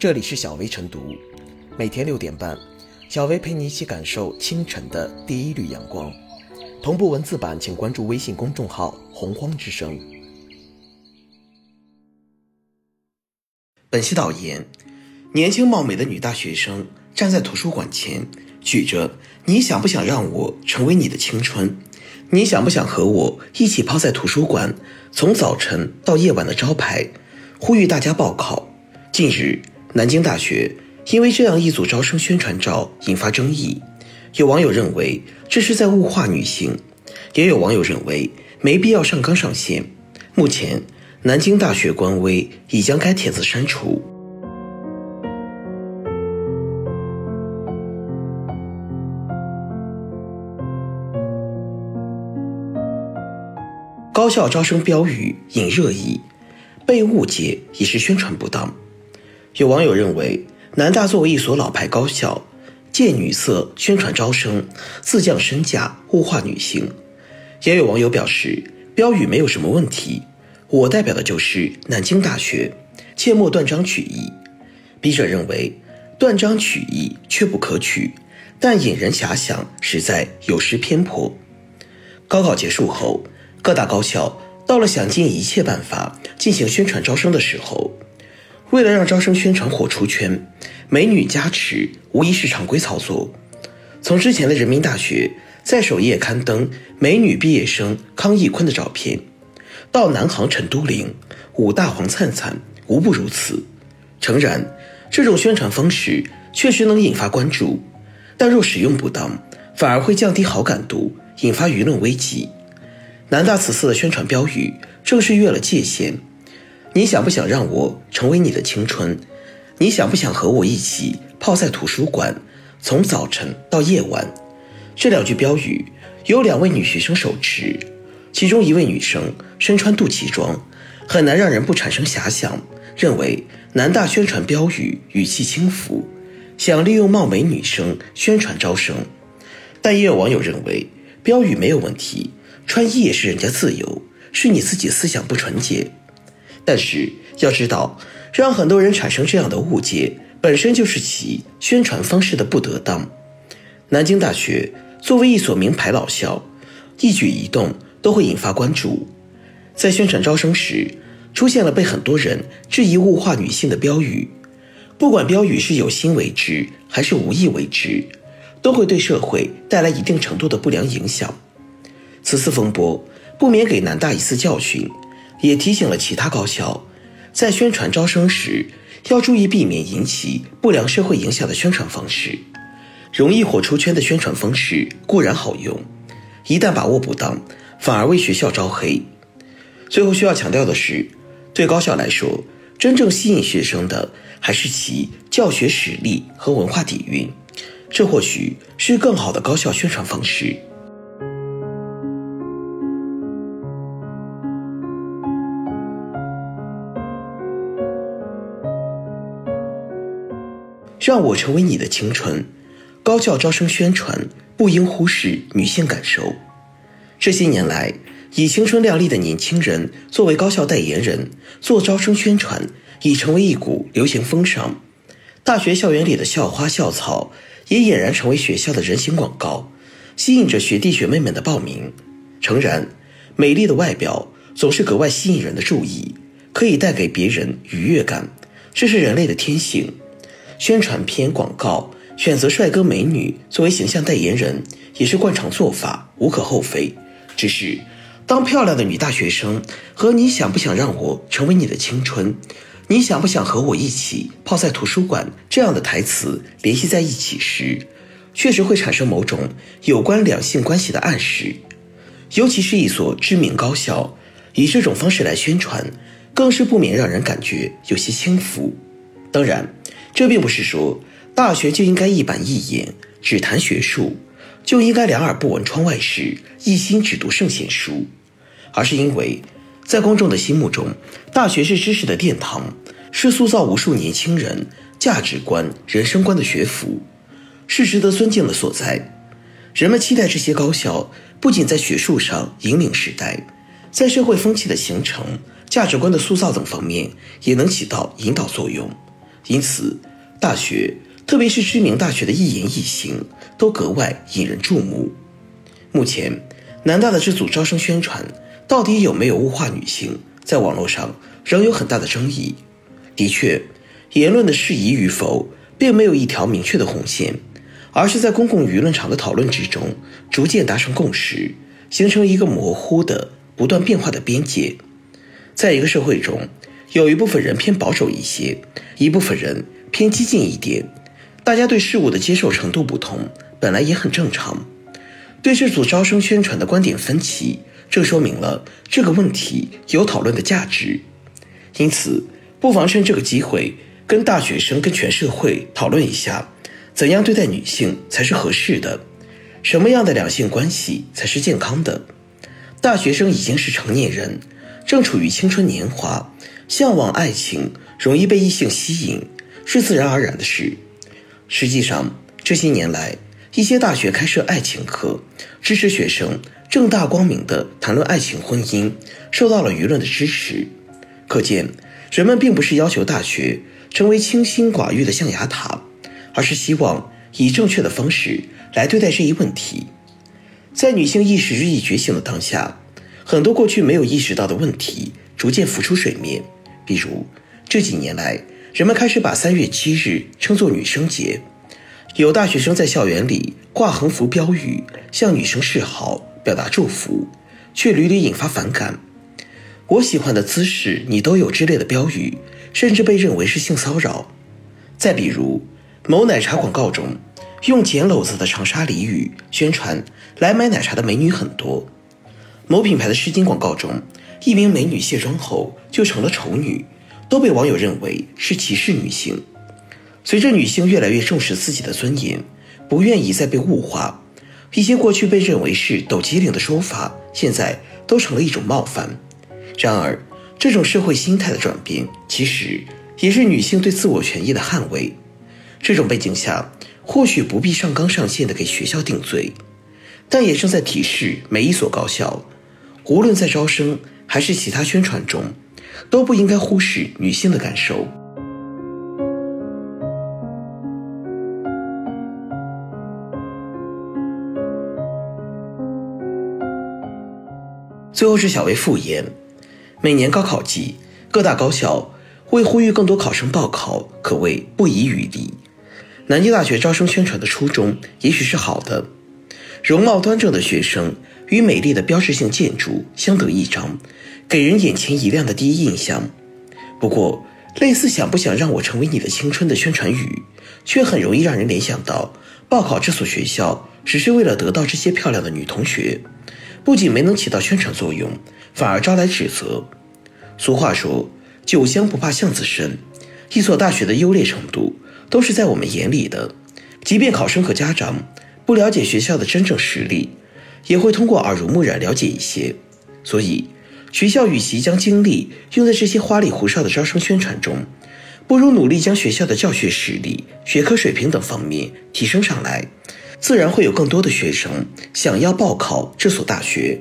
这里是小薇晨读，每天六点半，小薇陪你一起感受清晨的第一缕阳光。同步文字版，请关注微信公众号“洪荒之声”。本期导言：年轻貌美的女大学生站在图书馆前，举着“你想不想让我成为你的青春？你想不想和我一起泡在图书馆，从早晨到夜晚的招牌，呼吁大家报考。”近日，南京大学因为这样一组招生宣传照引发争议，有网友认为这是在物化女性，也有网友认为没必要上纲上线。目前，南京大学官微已将该帖子删除。高校招生标语引热议，被误解已是宣传不当。有网友认为，南大作为一所老牌高校，借女色宣传招生，自降身价，物化女性。也有网友表示，标语没有什么问题，我代表的就是南京大学，切莫断章取义。笔者认为，断章取义确不可取，但引人遐想实在有失偏颇。高考结束后，各大高校到了想尽一切办法进行宣传招生的时候。为了让招生宣传火出圈，美女加持无疑是常规操作。从之前的人民大学在首页刊登美女毕业生康艺坤的照片，到南航陈都灵、武大黄灿灿，无不如此。诚然，这种宣传方式确实能引发关注，但若使用不当，反而会降低好感度，引发舆论危机。南大此次的宣传标语正是越了界限。你想不想让我成为你的青春？你想不想和我一起泡在图书馆，从早晨到夜晚？这两句标语有两位女学生手持，其中一位女生身穿肚脐装，很难让人不产生遐想，认为南大宣传标语语气轻浮，想利用貌美女生宣传招生。但也有网友认为标语没有问题，穿衣也是人家自由，是你自己思想不纯洁。但是要知道，让很多人产生这样的误解，本身就是其宣传方式的不得当。南京大学作为一所名牌老校，一举一动都会引发关注。在宣传招生时，出现了被很多人质疑物化女性的标语，不管标语是有心为之还是无意为之，都会对社会带来一定程度的不良影响。此次风波不免给南大一次教训。也提醒了其他高校，在宣传招生时要注意避免引起不良社会影响的宣传方式。容易火出圈的宣传方式固然好用，一旦把握不当，反而为学校招黑。最后需要强调的是，对高校来说，真正吸引学生的还是其教学实力和文化底蕴，这或许是更好的高校宣传方式。让我成为你的青春。高校招生宣传不应忽视女性感受。这些年来，以青春靓丽的年轻人作为高校代言人做招生宣传，已成为一股流行风尚。大学校园里的校花校草也俨然成为学校的人形广告，吸引着学弟学妹们的报名。诚然，美丽的外表总是格外吸引人的注意，可以带给别人愉悦感，这是人类的天性。宣传片广告选择帅哥美女作为形象代言人，也是惯常做法，无可厚非。只是，当漂亮的女大学生和你想不想让我成为你的青春，你想不想和我一起泡在图书馆这样的台词联系在一起时，确实会产生某种有关两性关系的暗示。尤其是一所知名高校，以这种方式来宣传，更是不免让人感觉有些轻浮。当然。这并不是说大学就应该一板一眼只谈学术，就应该两耳不闻窗外事，一心只读圣贤书，而是因为，在公众的心目中，大学是知识的殿堂，是塑造无数年轻人价值观、人生观的学府，是值得尊敬的所在。人们期待这些高校不仅在学术上引领时代，在社会风气的形成、价值观的塑造等方面，也能起到引导作用。因此，大学，特别是知名大学的一言一行，都格外引人注目。目前，南大的这组招生宣传到底有没有物化女性，在网络上仍有很大的争议。的确，言论的适宜与否，并没有一条明确的红线，而是在公共舆论场的讨论之中，逐渐达成共识，形成一个模糊的、不断变化的边界。在一个社会中，有一部分人偏保守一些，一部分人偏激进一点，大家对事物的接受程度不同，本来也很正常。对这组招生宣传的观点分歧，这说明了这个问题有讨论的价值。因此，不妨趁这个机会，跟大学生、跟全社会讨论一下，怎样对待女性才是合适的，什么样的两性关系才是健康的。大学生已经是成年人，正处于青春年华，向往爱情，容易被异性吸引，是自然而然的事。实际上，这些年来，一些大学开设爱情课，支持学生正大光明地谈论爱情婚姻，受到了舆论的支持。可见，人们并不是要求大学成为清心寡欲的象牙塔，而是希望以正确的方式来对待这一问题。在女性意识日益觉醒的当下，很多过去没有意识到的问题逐渐浮出水面。比如，这几年来，人们开始把三月七日称作女生节。有大学生在校园里挂横幅标语，向女生示好，表达祝福，却屡屡引发反感。我喜欢的姿势你都有之类的标语，甚至被认为是性骚扰。再比如，某奶茶广告中，用简篓子的长沙俚语宣传来买奶茶的美女很多；某品牌的湿巾广告中，一名美女卸妆后就成了丑女，都被网友认为是歧视女性。随着女性越来越重视自己的尊严，不愿意再被物化，一些过去被认为是抖机灵的说法，现在都成了一种冒犯。然而，这种社会心态的转变，其实也是女性对自我权益的捍卫。这种背景下，或许不必上纲上线的给学校定罪，但也正在提示每一所高校，无论在招生还是其他宣传中，都不应该忽视女性的感受。最后是小薇复言，每年高考季，各大高校为呼吁更多考生报考，可谓不遗余力。南京大学招生宣传的初衷也许是好的，容貌端正的学生与美丽的标志性建筑相得益彰，给人眼前一亮的第一印象。不过，类似“想不想让我成为你的青春”的宣传语，却很容易让人联想到报考这所学校只是为了得到这些漂亮的女同学。不仅没能起到宣传作用，反而招来指责。俗话说“酒香不怕巷子深”，一所大学的优劣程度都是在我们眼里的。即便考生和家长不了解学校的真正实力，也会通过耳濡目染了解一些。所以，学校与其将精力用在这些花里胡哨的招生宣传中，不如努力将学校的教学实力、学科水平等方面提升上来。自然会有更多的学生想要报考这所大学。